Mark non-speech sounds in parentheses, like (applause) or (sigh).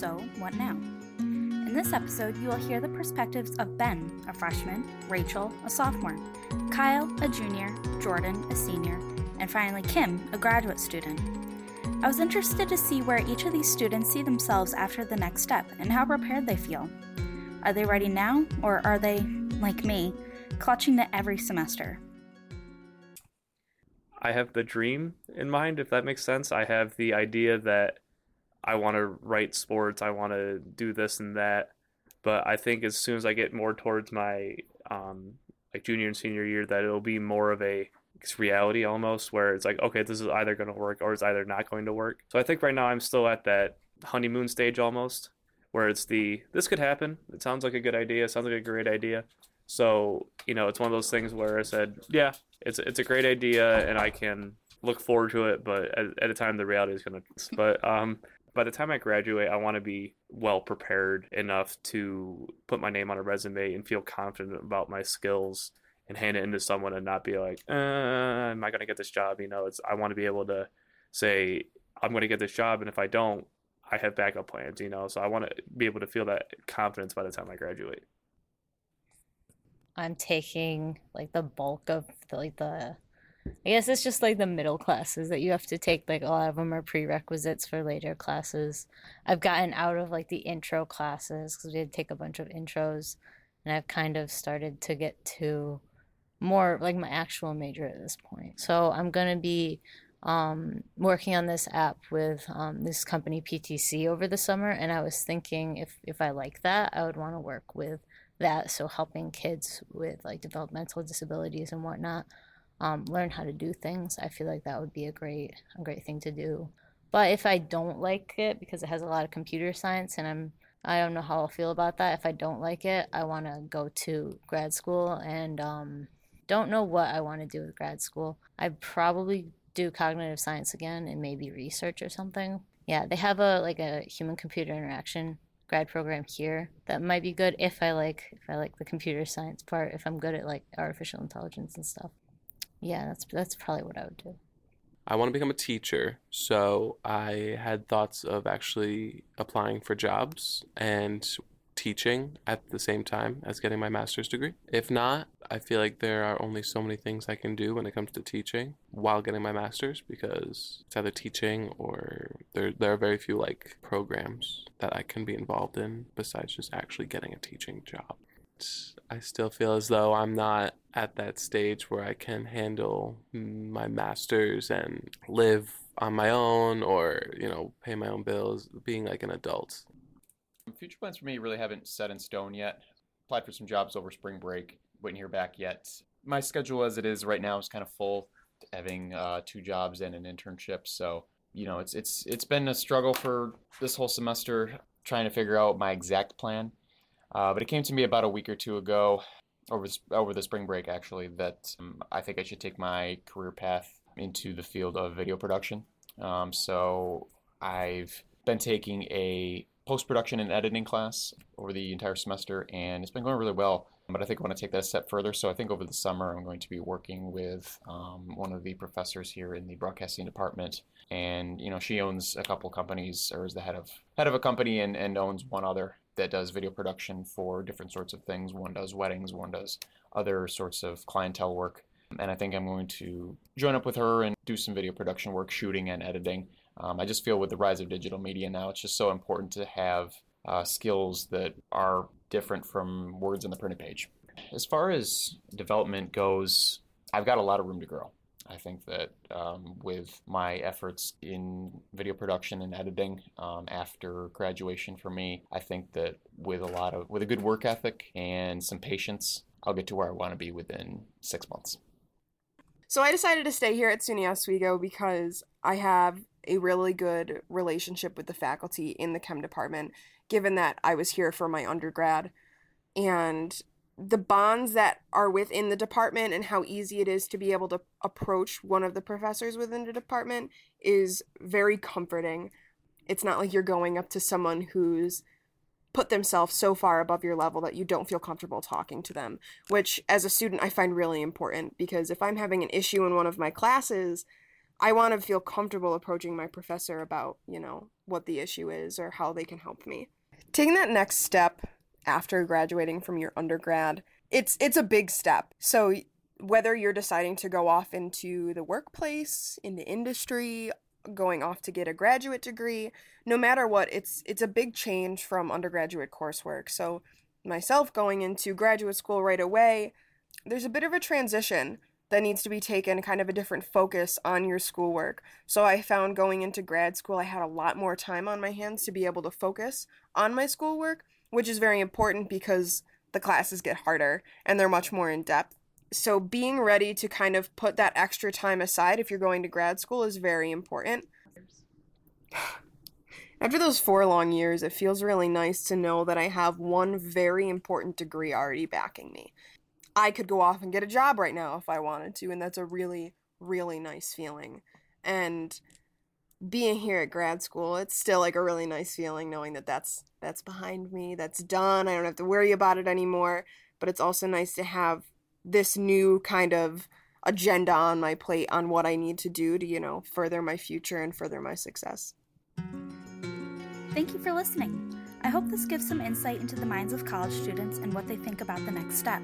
So, what now? In this episode, you will hear the perspectives of Ben, a freshman, Rachel, a sophomore, Kyle, a junior, Jordan, a senior, and finally Kim, a graduate student. I was interested to see where each of these students see themselves after the next step and how prepared they feel. Are they ready now, or are they, like me, clutching to every semester? I have the dream in mind, if that makes sense. I have the idea that I want to write sports, I want to do this and that. But I think as soon as I get more towards my um, like junior and senior year, that it'll be more of a reality almost, where it's like, okay, this is either going to work or it's either not going to work. So I think right now I'm still at that honeymoon stage almost, where it's the this could happen. It sounds like a good idea. Sounds like a great idea. So you know, it's one of those things where I said, yeah, it's it's a great idea, and I can look forward to it. But at, at a time, the reality is going to. But um, by the time I graduate, I want to be well prepared enough to put my name on a resume and feel confident about my skills and hand it into someone and not be like, uh, am I going to get this job? You know, it's I want to be able to say I'm going to get this job, and if I don't, I have backup plans. You know, so I want to be able to feel that confidence by the time I graduate. I'm taking like the bulk of the, like the I guess it's just like the middle classes that you have to take. Like a lot of them are prerequisites for later classes. I've gotten out of like the intro classes because we had to take a bunch of intros, and I've kind of started to get to more like my actual major at this point. So I'm gonna be um, working on this app with um, this company PTC over the summer, and I was thinking if if I like that, I would want to work with that. So helping kids with like developmental disabilities and whatnot um, learn how to do things. I feel like that would be a great a great thing to do. But if I don't like it because it has a lot of computer science and I'm I don't know how I'll feel about that. If I don't like it, I want to go to grad school and um, don't know what I want to do with grad school. I'd probably do cognitive science again and maybe research or something. Yeah, they have a like a human computer interaction grad program here that might be good if I like if I like the computer science part, if I'm good at like artificial intelligence and stuff yeah, that's that's probably what I would do. I want to become a teacher, so I had thoughts of actually applying for jobs and teaching at the same time as getting my master's degree. If not, I feel like there are only so many things I can do when it comes to teaching while getting my master's because it's either teaching or there there are very few like programs that I can be involved in besides just actually getting a teaching job. I still feel as though I'm not at that stage where I can handle my masters and live on my own or, you know, pay my own bills, being like an adult. Future plans for me really haven't set in stone yet. Applied for some jobs over spring break, to hear back yet. My schedule as it is right now is kind of full, having uh, two jobs and an internship. So, you know, it's it's it's been a struggle for this whole semester trying to figure out my exact plan. Uh, but it came to me about a week or two ago over over the spring break actually that um, I think I should take my career path into the field of video production. Um, so I've been taking a post production and editing class over the entire semester, and it's been going really well. But I think I want to take that a step further. So I think over the summer I'm going to be working with um, one of the professors here in the broadcasting department, and you know she owns a couple companies or is the head of head of a company and, and owns one other that does video production for different sorts of things. One does weddings, one does other sorts of clientele work. And I think I'm going to join up with her and do some video production work, shooting and editing. Um, I just feel with the rise of digital media now, it's just so important to have uh, skills that are different from words on the printed page. As far as development goes, I've got a lot of room to grow. I think that um, with my efforts in video production and editing um, after graduation for me, I think that with a lot of with a good work ethic and some patience, I'll get to where I want to be within six months. So I decided to stay here at SUNY Oswego because I have a really good relationship with the faculty in the chem department, given that I was here for my undergrad. And the bonds that are within the department and how easy it is to be able to approach one of the professors within the department is very comforting. It's not like you're going up to someone who's put themselves so far above your level that you don't feel comfortable talking to them, which as a student I find really important because if I'm having an issue in one of my classes, I want to feel comfortable approaching my professor about, you know, what the issue is or how they can help me. Taking that next step after graduating from your undergrad, it's it's a big step. So whether you're deciding to go off into the workplace, into industry, going off to get a graduate degree, no matter what, it's it's a big change from undergraduate coursework. So myself going into graduate school right away, there's a bit of a transition that needs to be taken, kind of a different focus on your schoolwork. So I found going into grad school, I had a lot more time on my hands to be able to focus on my schoolwork, which is very important because the classes get harder and they're much more in depth. So being ready to kind of put that extra time aside if you're going to grad school is very important. (sighs) After those four long years, it feels really nice to know that I have one very important degree already backing me. I could go off and get a job right now if I wanted to, and that's a really, really nice feeling. And being here at grad school, it's still like a really nice feeling knowing that that's that's behind me, that's done. I don't have to worry about it anymore. But it's also nice to have this new kind of agenda on my plate on what I need to do to, you know, further my future and further my success. Thank you for listening. I hope this gives some insight into the minds of college students and what they think about the next step.